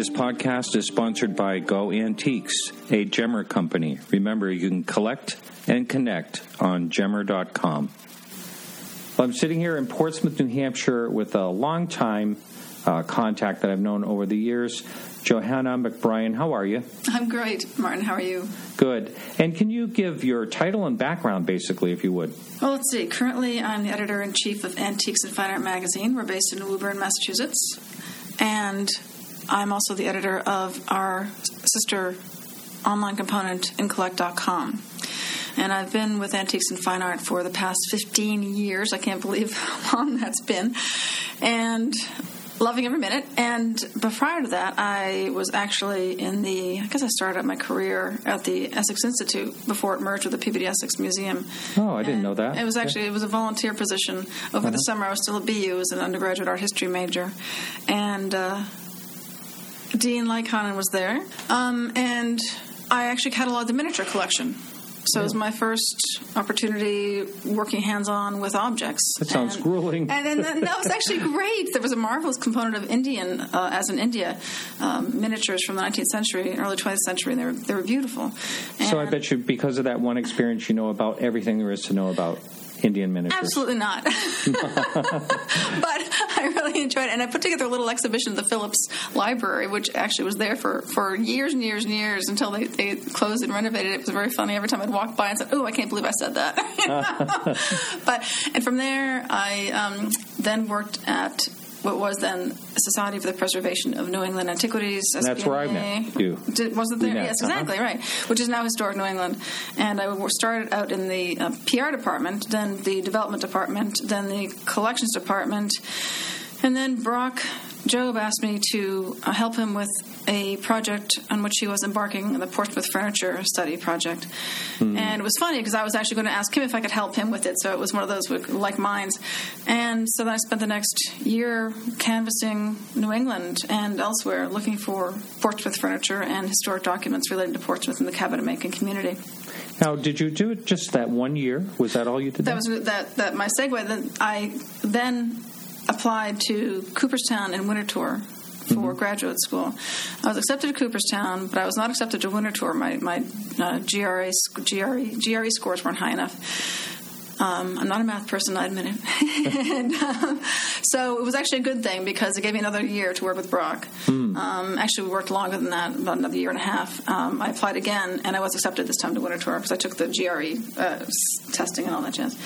This podcast is sponsored by Go Antiques, a Gemr company. Remember, you can collect and connect on Gemr.com. Well, I'm sitting here in Portsmouth, New Hampshire, with a longtime uh, contact that I've known over the years, Johanna McBrien. How are you? I'm great, Martin. How are you? Good. And can you give your title and background, basically, if you would? Well, let's see. Currently, I'm the editor in chief of Antiques and Fine Art magazine. We're based in Woburn, Massachusetts. And I'm also the editor of our sister online component, Incollect.com. And I've been with Antiques and Fine Art for the past 15 years. I can't believe how long that's been. And loving every minute. And but prior to that, I was actually in the. I guess I started my career at the Essex Institute before it merged with the Peabody Essex Museum. Oh, I didn't And know that. It was actually it was a volunteer position over Uh-huh. the summer. I was still at BU as an undergraduate art history major, and uh, Dean Lahikainen was there, um, and I actually cataloged the miniature collection. So it was my first opportunity working hands-on with objects. That sounds And- grueling. And, and, that was actually great. There was a marvelous component of Indian, uh, as in India, um, miniatures from the 19th century and early 20th century. And they were they were beautiful. so I bet you, because of that one experience, you know about everything there is to know about Indian miniatures. Absolutely not. but I really enjoyed it. And I put together a little exhibition at the Phillips Library, which actually was there for, for years and years and years until they, they closed and renovated it. It was very funny. Every time I'd walk by and said, oh, I can't believe I said that. but And from there, I um, then worked at what was then Society for the Preservation of New England Antiquities. That's where I met you. Did, was it there? met, Yes, uh-huh. exactly right. Which is now Historic New England. And I started out in the uh, PR department, then the development department, then the collections department, and then Brock Jobe asked me to uh, help him with a project on which he was embarking, the Portsmouth Furniture Study project. Hmm. And it was funny because I was actually going to ask him if I could help him with it, so it was one of those like minds. And so then I spent the next year canvassing New England and elsewhere looking for Portsmouth furniture and historic documents related to Portsmouth and the cabinet making community. Now, did you do it just that one year? Was that all you did? That was that that my segue. Then I then applied to Cooperstown and Winterthur for graduate school. I was accepted to Cooperstown, but I was not accepted to Winterthur. My my uh, GRA GRE GRE scores weren't high enough. Um, I'm not a math person, I admit it. and, um, so it was actually a good thing because it gave me another year to work with Brock. Um, actually, we worked longer than that, about another year and a half. Um, I applied again, and I was accepted this time to Winterthur because I took the GRE uh, testing and all that jazz.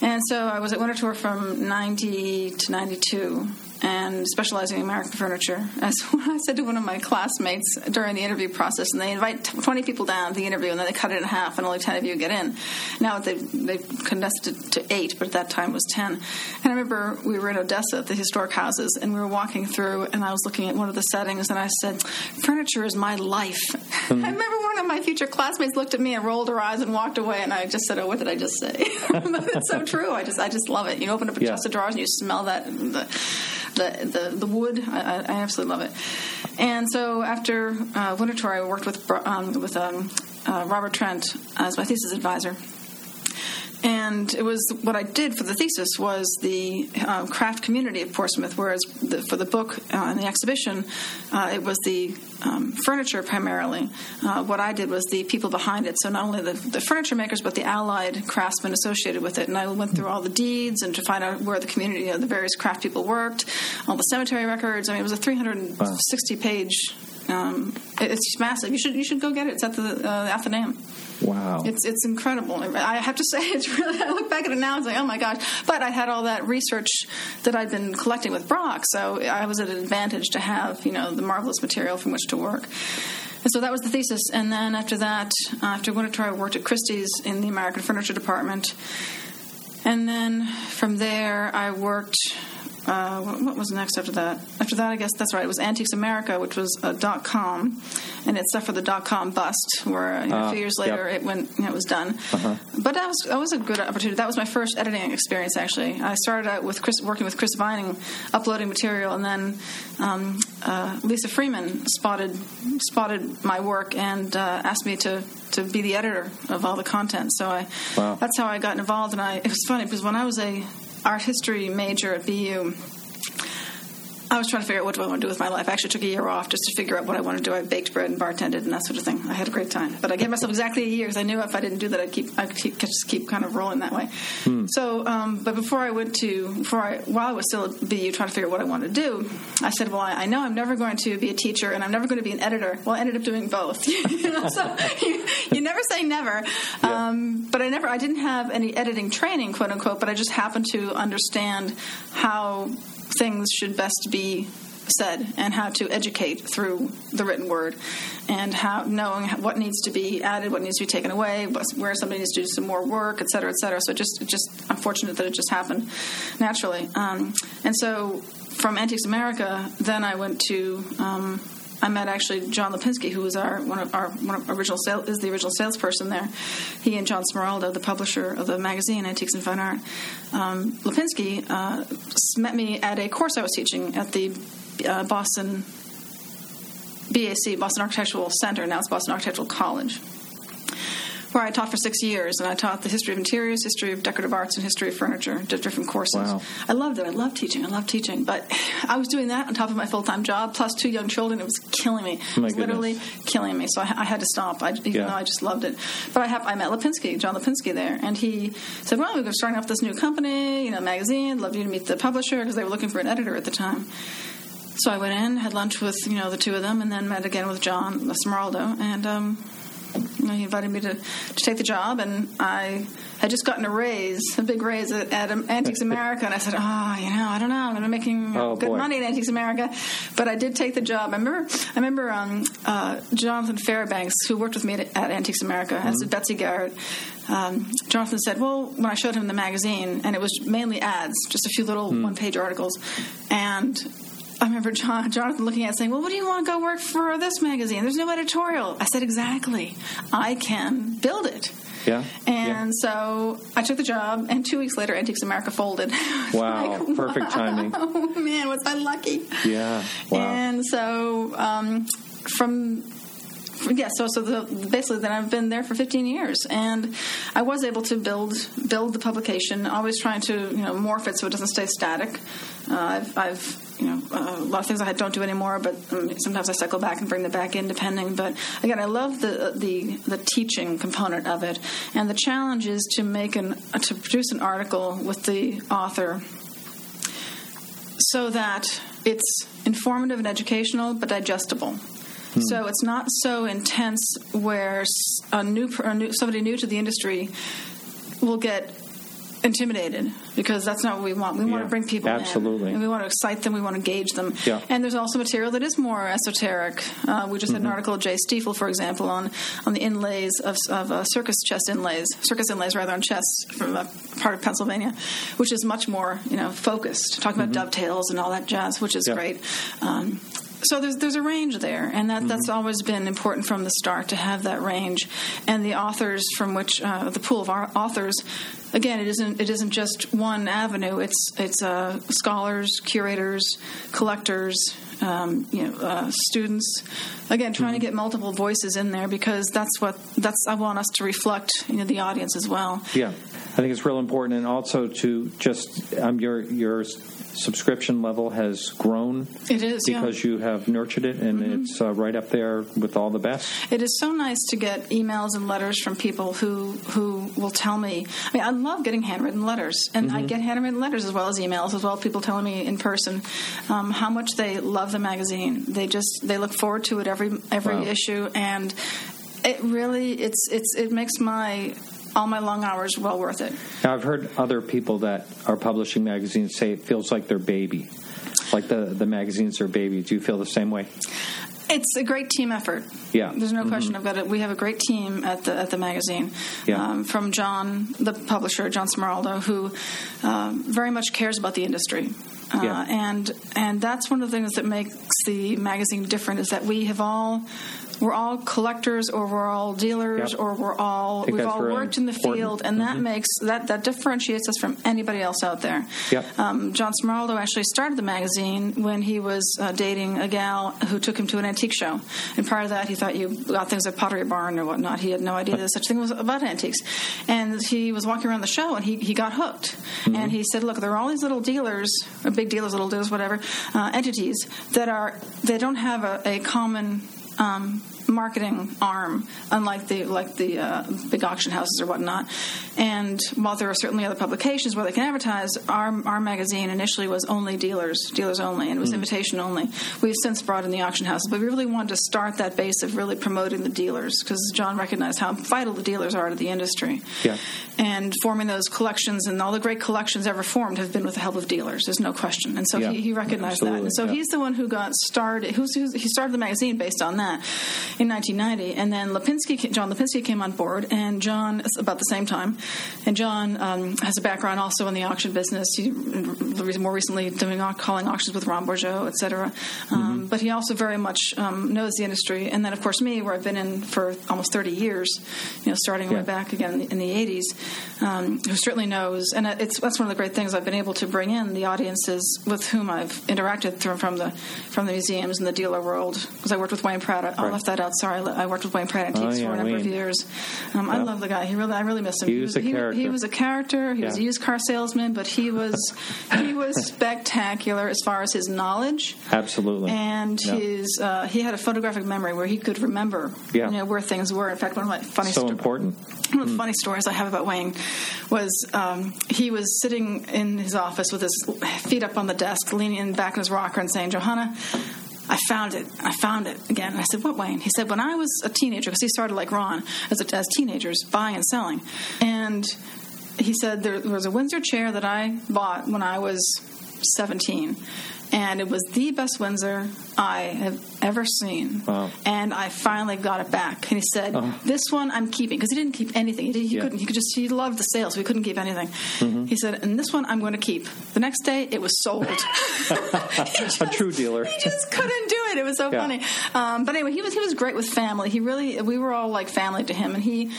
And so I was at Winterthur from 90 to 92 and specializing in American furniture. As I said to one of my classmates during the interview process, and they invite 20 people down to the interview, and then they cut it in half, and only 10 of you get in. Now they've, they've condensed it to eight, but at that time it was 10. And I remember we were in Odessa at the historic houses, and we were walking through, and I was looking at one of the settings, and I said, Furniture is my life. Mm-hmm. I remember one of my future classmates looked at me and rolled her eyes and walked away, and I just said, Oh, what did I just say? it's so true. I just, I just love it. You open up a Yeah. chest of drawers and you smell that. The, the, the, the wood. I, I absolutely love it. And so after uh, Winterthur, I worked with um, with um, uh, Robert Trent as my thesis advisor. And it was what I did for the thesis was the um, craft community of Portsmouth, whereas the, for the book uh, and the exhibition, uh, it was the um, furniture primarily. Uh, what I did was the people behind it. So not only the, the furniture makers, but the allied craftsmen associated with it. And I went through all the deeds and to find out where the community, you know, the various craft people worked, all the cemetery records. I mean, it was a 360 page. Um, it- it's massive. You should you should go get it. It's at the, uh, the Athenaeum. wow. It's it's incredible. I have to say, it's really. I look back at it now, it's like, oh my gosh! But I had all that research that I'd been collecting with Brock, so I was at an advantage to have you know the marvelous material from which to work. And so that was the thesis. And then after that, uh, after Winterthur, I worked at Christie's in the American Furniture Department. And then from there, I worked. Uh, what, what was next after that? After that, I guess that's right. It was Antiques America, which was a dot com, and it suffered the dot com bust, where you know, a Ah, few years yep. later it went, you know, it was done. But that was that was a good opportunity. That was my first editing experience. Actually, I started out with Chris, working with Chris Vining, uploading material, and then um, uh, Lisa Freeman spotted spotted my work and uh, asked me to to be the editor of all the content. So I Wow. that's how I got involved. And I it was funny because when I was a art history major at BU. I was trying to figure out what do I want to do with my life. I actually took a year off just to figure out what I want to do. I baked bread and bartended and that sort of thing. I had a great time, but I gave myself exactly a year because I knew if I didn't do that, I'd keep I'd keep, just keep kind of rolling that way. Hmm. So, um, but before I went to before I while I was still at BU trying to figure out what I wanted to do, I said, well, I, I know I'm never going to be a teacher and I'm never going to be an editor. Well, I ended up doing both. you know, so you, you, never say never. Yeah. Um, but I never I didn't have any editing training, quote unquote. But I just happened to understand how things should best be said and how to educate through the written word. And how knowing what needs to be added what needs to be taken away where somebody needs to do some more work et cetera et cetera. So just just unfortunate that it just happened naturally. Um, and so from antiques america then i went to um, I met actually John Lipinski, who was our one of our one of original sale, is the original salesperson there. He and John Smeraldo, the publisher of the magazine Antiques and Fine Art. Um, Lipinski uh, met me at a course I was teaching at the uh, Boston BAC, Boston Architectural Center. Now it's Boston Architectural College where I taught for six years, and I taught the history of interiors, history of decorative arts, and history of furniture, different courses. Wow. I loved it. I loved teaching. I loved teaching, but I was doing that on top of my full time job, plus two young children. It was killing me. Oh it was literally killing me. So I, I had to stop. I, even yeah. though I just loved it. But I have I met Lipinski, John Lipinski, there, and he said, "Well, we're starting off this new company, you know, magazine. Love you to meet the publisher because they were looking for an editor at the time." So I went in, had lunch with you know the two of them, and then met again with John Smeraldo, and um, you know, he invited me to, to take the job, and I had just gotten a raise, a big raise at, at Antiques America, and I said, "Oh, you know, I don't know, I'm going to be making oh, good boy. money at Antiques America," but I did take the job. I remember, I remember um, uh, Jonathan Fairbanks, who worked with me at, at Antiques America, mm-hmm. as Betsy Garrett. Um, Jonathan said, "Well, when I showed him the magazine, and it was mainly ads, just a few little mm. one-page articles, and." I remember John, Jonathan looking at it saying, Well, what do you want to go work for this magazine? There's no editorial. I said, Exactly. I can build it. Yeah. And yeah. so I took the job, and two weeks later, Antiques America folded. Wow. like, Perfect wow. timing. Oh, man, was I lucky. Yeah. Wow. And so um, from yeah, so so the, basically, then I've been there for 15 years, and I was able to build build the publication. Always trying to you know morph it so it doesn't stay static. Uh, I've, I've you know uh, a lot of things I don't do anymore, but um, sometimes I cycle back and bring them back in, depending. But again, I love the the the teaching component of it, and the challenge is to make an uh, to produce an article with the author so that it's informative and educational, but digestible. Hmm. So it's not so intense where a new, a new somebody new to the industry will get intimidated because that's not what we want. We yeah, want to bring people absolutely. in. And we want to excite them. We want to engage them. Yeah. And there's also material that is more esoteric. Uh, we just had mm-hmm. an article of Jay Stiefel, for example, on on the inlays of, of uh, circus chest inlays, circus inlays rather on chests from a part of Pennsylvania, which is much more you know focused, talking mm-hmm. about dovetails and all that jazz, which is yeah. great. Um, so there's there's a range there, and that mm-hmm. that's always been important from the start to have that range, and the authors from which uh, the pool of our authors. Again, it isn't it isn't just one avenue. It's it's uh, scholars, curators, collectors, um, you know, uh, students. Again, trying mm-hmm. to get multiple voices in there because that's what that's I want us to reflect you know the audience as well. Yeah, think it's real important, and also to just um, your your subscription level has grown. It is because yeah. you have nurtured it, and mm-hmm. it's uh, right up there with all the best. It is so nice to get emails and letters from people who who will tell me. I mean, I love getting handwritten letters, and mm-hmm. I get handwritten letters as well as emails, as well as people telling me in person um, how much they love the magazine. They just they look forward to it every every wow. issue, and it really it's it's it makes my all my long hours well worth it. Now, I've heard other people that are publishing magazines say it feels like their baby, like the the magazines are baby. Do you feel the same way? It's a great team effort. Yeah, there's no mm-hmm. question. I've got it. We have a great team at the at the magazine. Yeah. Um, from John, the publisher, John Smeraldo, who um, very much cares about the industry. Uh, yeah. and and that's one of the things that makes the magazine different is that we have all we're all collectors, or we're all dealers, Yep. or we're all we've all really worked in the important. field, and that makes that that differentiates us from anybody else out there. Yep. Um, John Smeraldo actually started the magazine when he was uh, dating a gal who took him to an antique show, and prior to that, he thought you got things at Pottery Barn or whatnot. He had no idea that such thing was about antiques, and he was walking around the show and he, he got hooked, and he said, "Look, there are all these little dealers, or big dealers, little dealers, whatever, uh, entities that are they don't have a, a common." Um, marketing arm, unlike the like the uh, big auction houses or whatnot. And while there are certainly other publications where they can advertise, our our magazine initially was only dealers, dealers only, and it was invitation only. We've since brought in the auction houses, but we really wanted to start that base of really promoting the dealers because John recognized how vital the dealers are to the industry. Yeah. And forming those collections and all the great collections ever formed have been with the help of dealers. There's no question. And so Yeah. he, he recognized that. And so he's the one who got started. Who's, who's, he started the magazine based on that in 1990, and then Lipinski, John Lipinski came on board, and John about the same time. And John um, has a background also in the auction business. He more recently doing calling auctions with Ron Bourgeault, et cetera. Um, But he also very much um, knows the industry. And then, of course, me, where I've been in for almost 30 years, you know, starting Yeah. way back again in the, in the 80s, um, who certainly knows. And it's that's one of the great things I've been able to bring in the audiences with whom I've interacted through, from the from the museums and the dealer world. Because I worked with Wayne Pratt. I, I Right. left that out. Sorry, I I worked with Wayne Pratt Antiques Oh, yeah, for a number of years. Um, I love the guy. He really, I really miss him. He was a he, character. he was a character. He was a used car salesman, but he was he was spectacular as far as his knowledge Absolutely. and Yeah. his uh, he had a photographic memory where he could remember Yeah. you know where things were. In fact, one of my funny so sto- important. one of the funny stories I have about Wayne was um, he was sitting in his office with his feet up on the desk, leaning back in his rocker and saying, Johanna, I found it. I found it again. And I said, What, Wayne? He said, When I was a teenager, because he started like Ron as, a, as teenagers, buying and selling. And he said, There was a Windsor chair that I bought when I was 17. And it was the best Windsor I have ever seen. Wow. And I finally got it back. And he said, Oh. This one I'm keeping because he didn't keep anything. He, did, he Yeah. couldn't. He could just. He loved the sales, We couldn't keep anything. Mm-hmm. He said, "And this one I'm going to keep." The next day, it was sold. Just- A true dealer. He just couldn't do it. It was so Yeah. funny. Um, but anyway, he was he was great with family. He really we were all like family to him, and he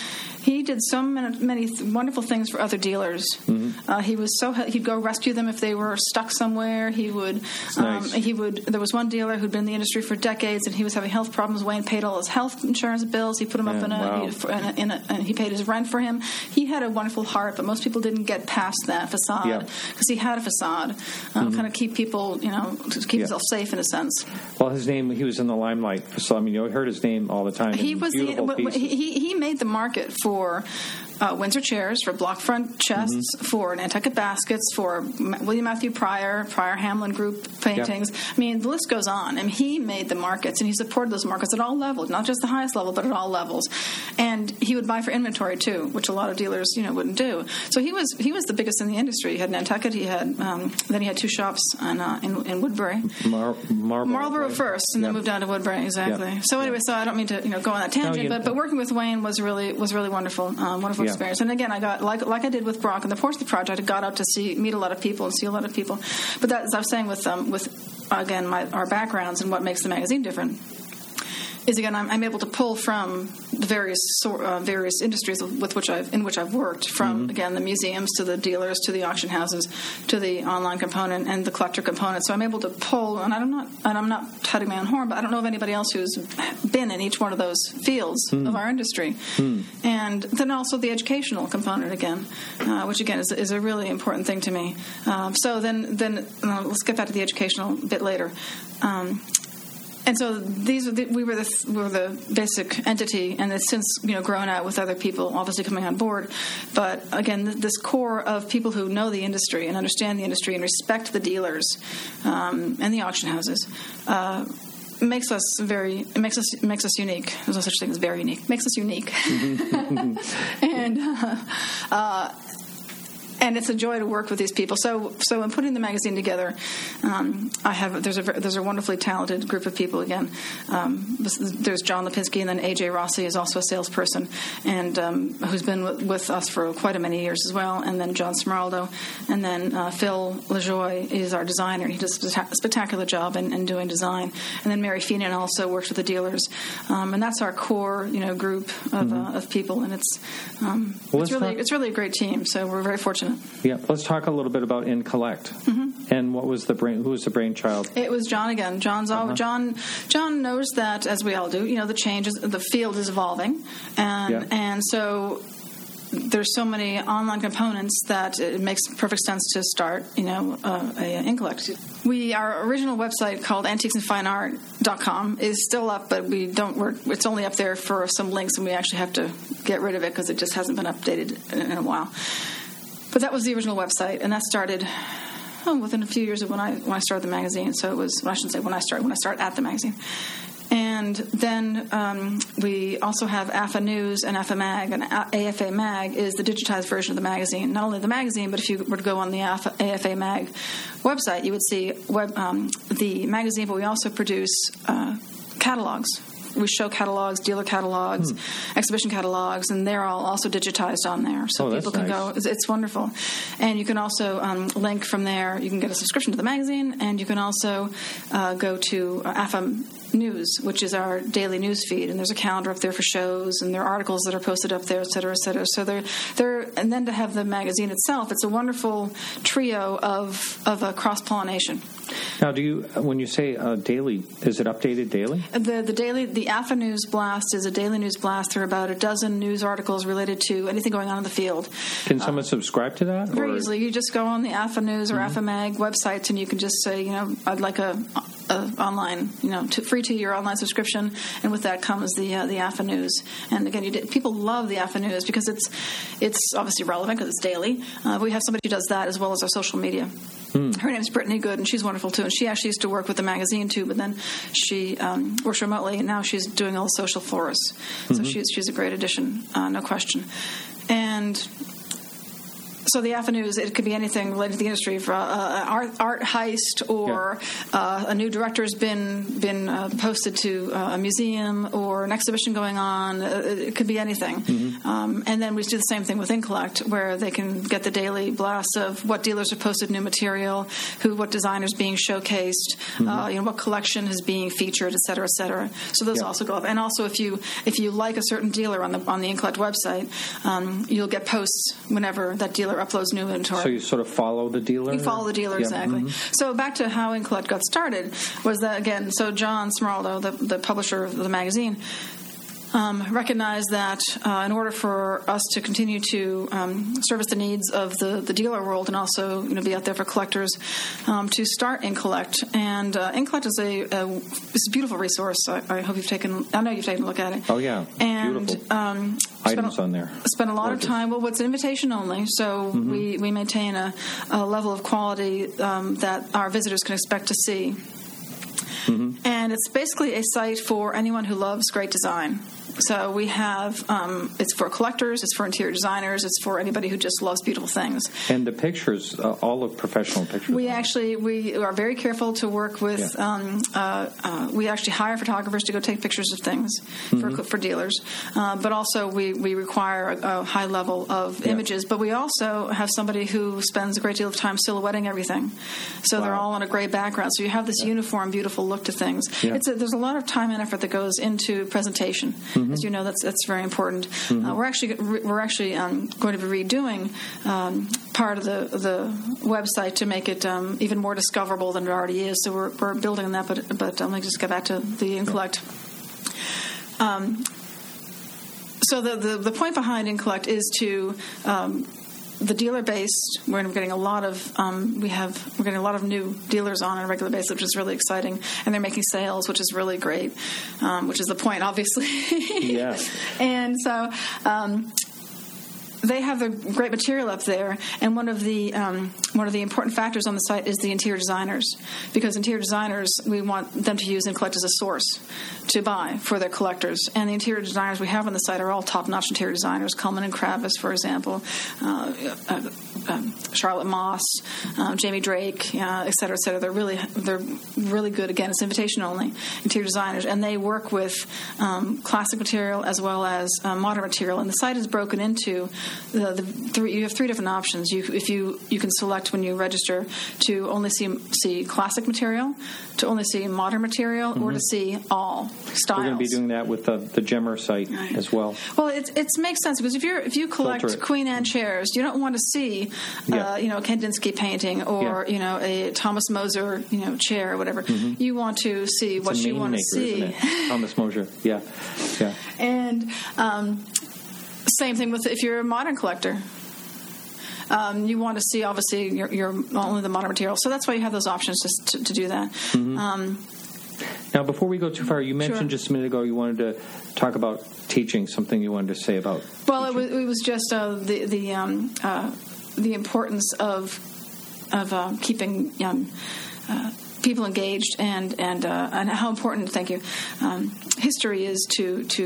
he did so many, many th- wonderful things for other dealers. Mm-hmm. Uh, he was so he'd go rescue them if they were stuck somewhere. He would um, nice. he would. There was one dealer who'd been in the industry for decades, and he was having health problems. Wayne paid all his health insurance bills. He put him up in a, wow. in a, in a and he paid his rent for him. He had a wonderful heart, but most people didn't get past that facade Yeah. because he had a facade, um, kind of keep people, you know, to keep Mm-hmm. Yeah. himself safe in a sense. Well, his name, he was in the limelight. So, I mean, you heard his name all the time. He was the, beautiful w- w- pieces. he, he made the market for uh, Windsor chairs, for block front chests, Mm-hmm. for Nantucket baskets, for William Matthew Prior, Prior Hamblin Group paintings. I mean, the list goes on. And he made the markets, and he supported those markets at all levels, not just the highest level, but at all levels. And he would buy for inventory too, which a lot of dealers, you know, wouldn't do. So he was he was the biggest in the industry. He had Nantucket. He had um, then he had two shops in, uh, in, in Woodbury. Mar- Marlboro, Marlboro right? first, and then moved down to Woodbury. Exactly. Yeah. So anyway, so I don't mean to you know go on that tangent, you- but but working with Wayne was really was really wonderful, um, wonderful. Experience. And again, I got like like I did with Brock and the Portsmouth project, I got out to see meet a lot of people and see a lot of people. But that, as I was saying with um, with again my our backgrounds and what makes the magazine different is again I'm, I'm able to pull from the various uh, various industries with which I've in which I've worked from again the museums to the dealers to the auction houses to the online component and the collector component. So I'm able to pull and I'm not and I'm not touting my own horn but I don't know of anybody else who's been in each one of those fields of our industry. And then also the educational component again uh, which again is, is a really important thing to me. Um, so then then uh, let's get back to the educational bit later. Um, and so these we were the we were the basic entity, and it's since you know grown out with other people obviously coming on board. But again, this core of people who know the industry and understand the industry and respect the dealers um, and the auction houses. Uh, Makes us very. It makes us makes us unique. There's no such thing as very unique. Makes us unique, and uh, uh, and it's a joy to work with these people. So, so in putting the magazine together, um, I have there's a there's a wonderfully talented group of people. Again, um, there's John Lipinski, and then AJ Rossi is also a salesperson, and um, who's been with, with, us for quite a many years as well. And then John Smeraldo, and then uh, Phil LaJoy is our designer. He does a spectacular job in, in doing design. And then Mary Feenan also works with the dealers, um, and that's our core you know group of, mm-hmm. uh, of people, and it's um, well, it's really it's really a great team. So we're very fortunate. Yeah, let's talk a little bit about Incollect. Mm-hmm. And what was the brain? Who was the brainchild? It was John again. John's all, uh-huh. John. John knows that, as we all do. You know, the changes, the field is evolving, and yeah. and so there's so many online components that it makes perfect sense to start, you know, uh, a Incollect. We our original website called antiquesandfineart.com is still up, but we don't work. It's only up there for some links, and we actually have to get rid of it because it just hasn't been updated in, in a while. But that was the original website, and that started oh, within a few years of when I when I started the magazine. So it was well, I shouldn't say when I started when I started at the magazine. And then um, we also have AFA News and AFA Mag, and AFA Mag is the digitized version of the magazine. Not only the magazine, but if you were to go on the AFA, AFA Mag website, you would see web, um, the magazine, but we also produce uh, catalogs we show catalogs, dealer catalogs, hmm. exhibition catalogs, and they're all also digitized on there, so oh, people can nice. go. It's, it's, wonderful, and you can also um, link from there. You can get a subscription to the magazine, and you can also uh, go to uh, AFA News, which is our daily news feed, and there's a calendar up there for shows, and there are articles that are posted up there, et cetera, et cetera. So they're, they're and then to have the magazine itself, it's a wonderful trio of of a cross pollination. Now, do you when you say uh, daily, is it updated daily? The the daily the AFA News Blast is a daily news blast. There are about a dozen news articles related to anything going on in the field. Can someone uh, subscribe to that? Very or? easily. You just go on the AFA News or mm-hmm. AFA Mag websites, and you can just say, you know, I'd like a, online, you know, to, free to your online subscription, and with that comes the uh, the AFA News. And again, you did, people love the AFA News because it's it's obviously relevant because it's daily. Uh, we have somebody who does that as well as our social media. Hmm. Her name is Brittany Good, and she's wonderful too. And she actually used to work with the magazine too, but then she um, works remotely, and now she's doing all social for us. Mm-hmm. So she's she's a great addition, uh, no question. And so the avenues it could be anything related to the industry for uh, uh art, art heist or yeah. uh, a new director has been been uh, posted to uh, a museum or an exhibition going on uh, it could be anything mm-hmm. um, and then we do the same thing with Incollect where they can get the daily blast of what dealers have posted new material who what designers being showcased mm-hmm. you know what collection is being featured et cetera et cetera so those yeah. also go up and also if you if you like a certain dealer on the on the Incollect website um, you'll get posts whenever that dealer uploads new inventory. So you sort of follow the dealer? You follow the dealer, exactly. Mm-hmm. So back to how Incollect got started was that, again, so John Smeraldo, the, the publisher of the magazine, um, recognize that uh, in order for us to continue to um, service the needs of the, the dealer world and also you know, be out there for collectors, um, to start Incollect. And uh, Incollect is a, a, it's a beautiful resource. I, I, hope you've taken. I know you've taken a look at it. Oh yeah, and beautiful um, items a, on there. Spend a lot Gorgeous. of time. Well, what's invitation only, so mm-hmm. we we maintain a, a level of quality um, that our visitors can expect to see. Mm-hmm. And it's basically a site for anyone who loves great design. So we have um, it's for collectors, it's for interior designers, it's for anybody who just loves beautiful things. And the pictures, uh, all the professional pictures. We actually we are very careful to work with. Yeah. Um, uh, uh, we actually hire photographers to go take pictures of things mm-hmm. for, for dealers, uh, but also we we require a, a high level of yeah. images. But we also have somebody who spends a great deal of time silhouetting everything, so wow. they're all on a gray background. So you have this yeah. uniform, beautiful look to things. It's a, there's a lot of time and effort that goes into presentation. Mm-hmm. Mm-hmm. As you know, that's that's very important. Mm-hmm. Uh, we're actually we're actually um, going to be redoing um, part of the the website to make it um, even more discoverable than it already is. So we're, we're building on that. But but let me just get back to the Incollect. Um, so the, the, the point behind Incollect is to um, the dealer base, we're getting a lot of um, we have we're getting a lot of new dealers on on a regular basis, which is really exciting, and they're making sales, which is really great, um, which is the point, obviously. Yes. and so. They have the great material up there, and one of the um, one of the important factors on the site is the interior designers, because interior designers we want them to use Incollect as a source to buy for their collectors. And the interior designers we have on the site are all top-notch interior designers, Cullman and Kravis, for example, uh, uh, um, Charlotte Moss, um, Jamie Drake, uh, et cetera, et cetera. They're really they're really good. Again, it's invitation only interior designers, and they work with um, classic material as well as uh, modern material. And the site is broken into the, the three. You have three different options. You if you you can select when you register to only see see classic material, to only see modern material, or to see all styles. We're going to be doing that with the, the Gemr site Right. as well. Well, it, it makes sense because if you're if you collect Queen Anne chairs, you don't want to see, Yeah. uh, you know, a Kandinsky painting or Yeah. you know a Thomas Moser, you know, chair or whatever. You want to see what it's a you want to see. Thomas Mosier. Yeah, yeah. And um, same thing with if you're a modern collector. Um, you want to see obviously your, your only the modern material, so that's why you have those options just to, to do that. Mm-hmm. Um, Now, before we go too far, you mentioned Sure. just a minute ago you wanted to talk about teaching. Something you wanted to say about. Well, it was, it was just uh, the the um, uh, the importance of of uh, keeping um, uh, people engaged and and uh, and how important. Thank you. Um, history is to to.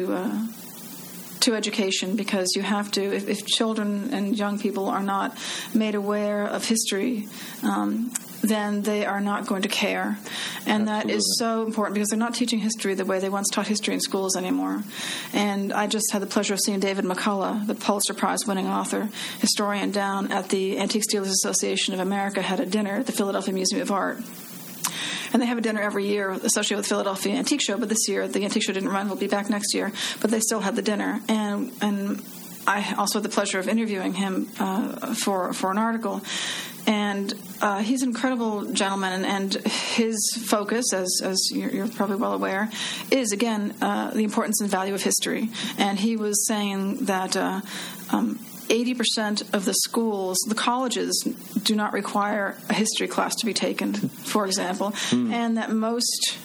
To education because you have to if, if children and young people are not made aware of history um, then they are not going to care. And that Absolutely. is so important because they're not teaching history the way they once taught history in schools anymore. And i just had the pleasure of seeing david mccullough the pulitzer prize winning author historian down at the Antique dealers association of america had a dinner at the philadelphia museum of art and they have a dinner every year associated with Philadelphia Antique Show. But this year, the Antique Show didn't run. We'll be back next year. But they still had the dinner, and and I also had the pleasure of interviewing him uh, for for an article. And uh, he's an incredible gentleman, and, and his focus, as, as you're, you're probably well aware, is again uh, the importance and value of history. And he was saying that uh, um, 80% of the schools, the colleges, do not require a history class to be taken, for example, hmm. and that most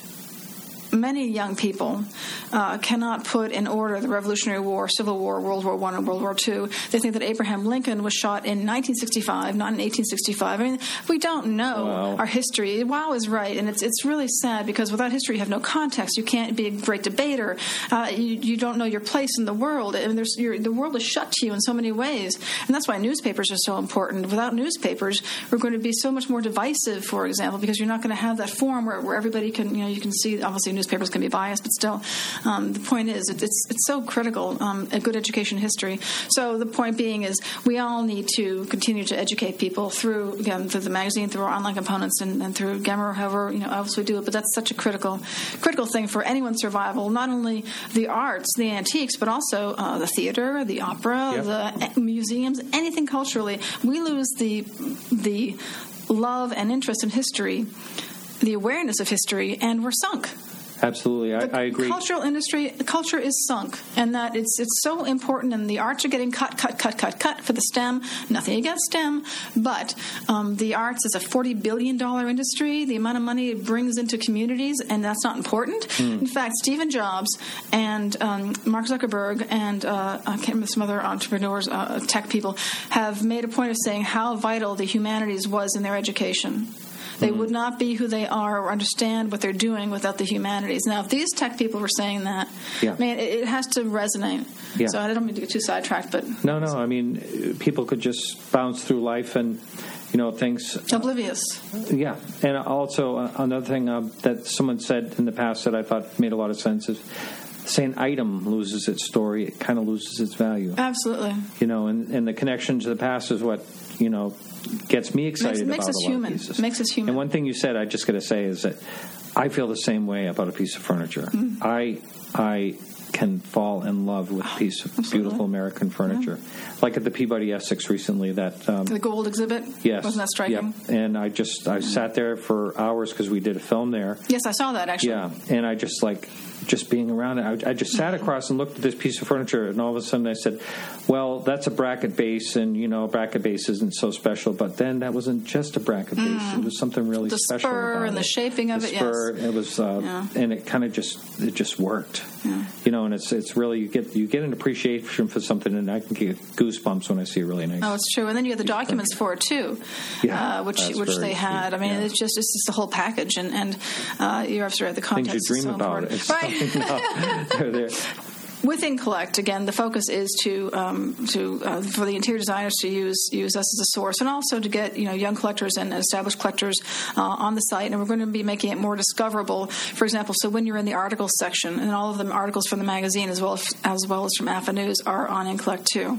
many young people uh, cannot put in order the Revolutionary War, Civil War, World War One, and World War Two. They think that Abraham Lincoln was shot in 1965, not in 1865. I mean, we don't know Wow. our history. Wow is right, and it's it's really sad because without history, you have no context. You can't be a great debater. Uh, you, you don't know your place in the world, and there's the world is shut to you in so many ways. And that's why newspapers are so important. Without newspapers, we're going to be so much more divisive. For example, because you're not going to have that forum where, where everybody can you know you can see. Obviously, newspapers can be biased, but still, um, the point is it, it's it's so critical. Um, a good education history. So the point being is we all need to continue to educate people through again through the magazine, through our online components, and, and through Gemr, however you know else we do it. But that's such a critical critical thing for anyone's survival. Not only the arts, the antiques, but also uh, the theater, the opera, Yep. the museums, anything culturally. We lose the the love and interest in history, the awareness of history, and we're sunk. Absolutely, I, The I agree. Cultural industry, culture is sunk, and that it's it's so important. And the arts are getting cut, cut, cut, cut, cut for the STEM. Nothing against STEM, but um, the arts is a forty billion dollar industry. The amount of money it brings into communities, and that's not important. Hmm. In fact, Stephen Jobs and um, Mark Zuckerberg and uh, I can't remember some other entrepreneurs, uh, tech people, have made a point of saying how vital the humanities was in their education. They would not be who they are or understand what they're doing without the humanities. Now, if these tech people were saying that, Yeah. man, it, it has to resonate. Yeah. So I don't mean to get too sidetracked, but No, no. I mean, people could just bounce through life and, you know, things. oblivious. Yeah, and also uh, another thing uh, that someone said in the past that I thought made a lot of sense is, say an item loses its story, it kind of loses its value. Absolutely. You know, and, and the connection to the past is what you know gets me excited makes about us a lot human. of pieces. Makes us human. And one thing you said, I just got to say is that I feel the same way about a piece of furniture. Mm. I I can fall in love with a piece of beautiful American furniture, like at the Peabody Essex recently. That um, The gold exhibit. yes, Wasn't that striking? Yep. And I just I sat there for hours because we did a film there. Yes, I saw that actually. Yeah, and I just like just being around it. I, I just sat across and looked at this piece of furniture, and all of a sudden I said, "Well, that's a bracket base, and you know, a bracket base isn't so special." But then that wasn't just a bracket base; it was something really Mm. The special. spur about and the shaping of The it, yes. It was, uh, Yeah. and it kind of just it just worked. Yeah. You know, know, and it's it's really you get you get an appreciation for something, and I can get goosebumps when I see a really nice. Oh, it's true. And then you have the documents for it too, Yeah, uh, which which they had. I mean, yeah. it's just it's just the whole package, and and uh, you have to read The things context you dream so about. important. It's right. They're there. With Incollect, again, the focus is to um, to uh, for the interior designers to use use us as a source, and also to get you know young collectors and established collectors uh, on the site. And we're going to be making it more discoverable. For example, so when you're in the articles section, and all of the articles from the magazine as well as, as well as from AFA News are on Incollect too.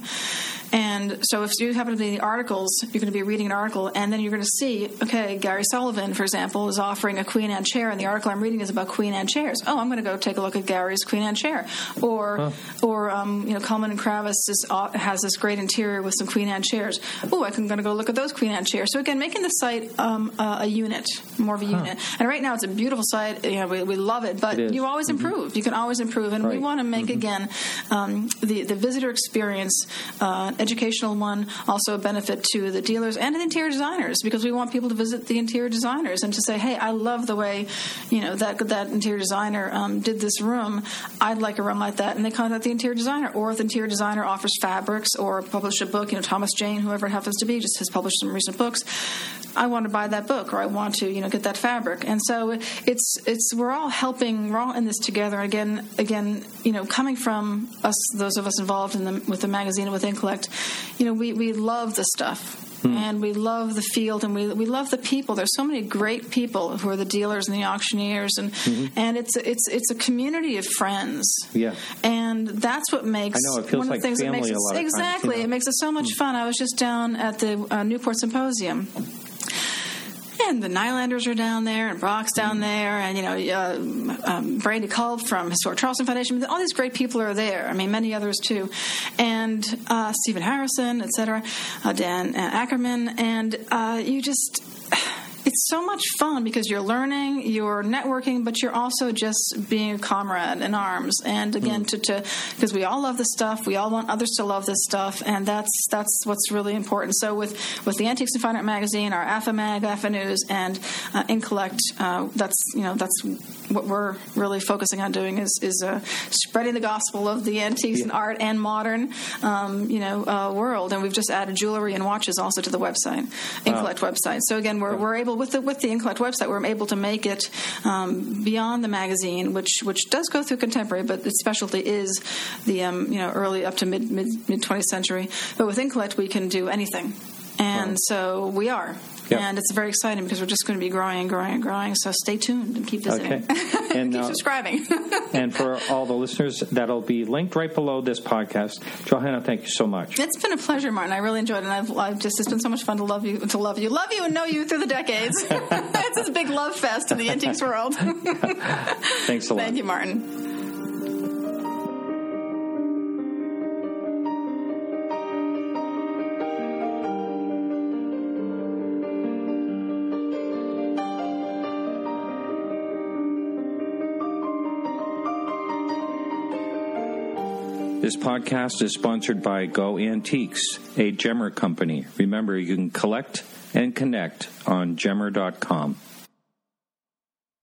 And so, if you happen to be in the articles, you're going to be reading an article, and then you're going to see, okay, Gary Sullivan, for example, is offering a Queen Anne chair, and the article I'm reading is about Queen Anne chairs. Oh, I'm going to go take a look at Gary's Queen Anne chair, or or um, you know, Cullman and Kravis is, uh, has this great interior with some Queen Anne chairs. Oh, I'm going to go look at those Queen Anne chairs. So again, making the site um, a, a unit, more of a unit. And right now, it's a beautiful site. You know, we, we love it, but It you always improve. You can always improve, and we want to make again um, the the visitor experience uh, educational one, also a benefit to the dealers and the interior designers because we want people to visit the interior designers and to say, hey, I love the way you know that that interior designer um, did this room. I'd like a room like that, and they contact the interior designer, or if the interior designer offers fabrics or publish a book, you know, Thomas Jayne, whoever it happens to be, just has published some recent books. I want to buy that book, or I want to, you know, get that fabric, and so it's it's we're all helping, we're all in this together. Again, again, you know, coming from us, those of us involved in the with the magazine and with Incollect, you know, we we love the stuff. Hmm. And we love the field, and we we love the people. There's so many great people who are the dealers and the auctioneers, and mm-hmm. and it's it's it's a community of friends. Yeah. and that's what makes I know, it feels one of like the things that makes it of times, exactly. you know. It makes it so much hmm. fun. I was just down at the uh, Newport Symposium. And the Nylanders are down there, and Brock's down Mm-hmm. there, and you know uh, um, Brandy Culp from Historic Charleston Foundation. All these great people are there. I mean, many others too, and uh, Stephen Harrison, etc., uh, Dan uh, Ackerman, and uh, you just. It's so much fun because you're learning, you're networking, but you're also just being a comrade in arms. And again, to to because we all love this stuff, we all want others to love this stuff, and that's that's what's really important. So with with the Antiques and Fine Art magazine, our AFA Mag, AFA News, and uh, Incollect, uh, that's you know that's what we're really focusing on doing is is uh, spreading the gospel of the antiques and art and modern um, you know uh, world. And we've just added jewelry and watches also to the website, Incollect website. So again, we're we're able with the with the Incollect website, we're able to make it um, beyond the magazine, which which does go through contemporary, but its specialty is the um, you know early up to mid mid mid 20th century. But with Incollect, we can do anything, and so we are. Yep. And it's very exciting because we're just going to be growing and growing and growing. So stay tuned and keep visiting. Okay. And, keep uh, subscribing. And for all the listeners, that'll be linked right below this podcast. Johanna, thank you so much. It's been a pleasure, Martin. I really enjoyed it, and I've, I've just it's been so much fun to love you, to love you, love you, and know you through the decades. it's this big love fest in the antiques world. Thanks a lot. Thank you, Martin. This podcast is sponsored by Go Antiques, a Gemr company. Remember, you can collect and connect on Gemr.com.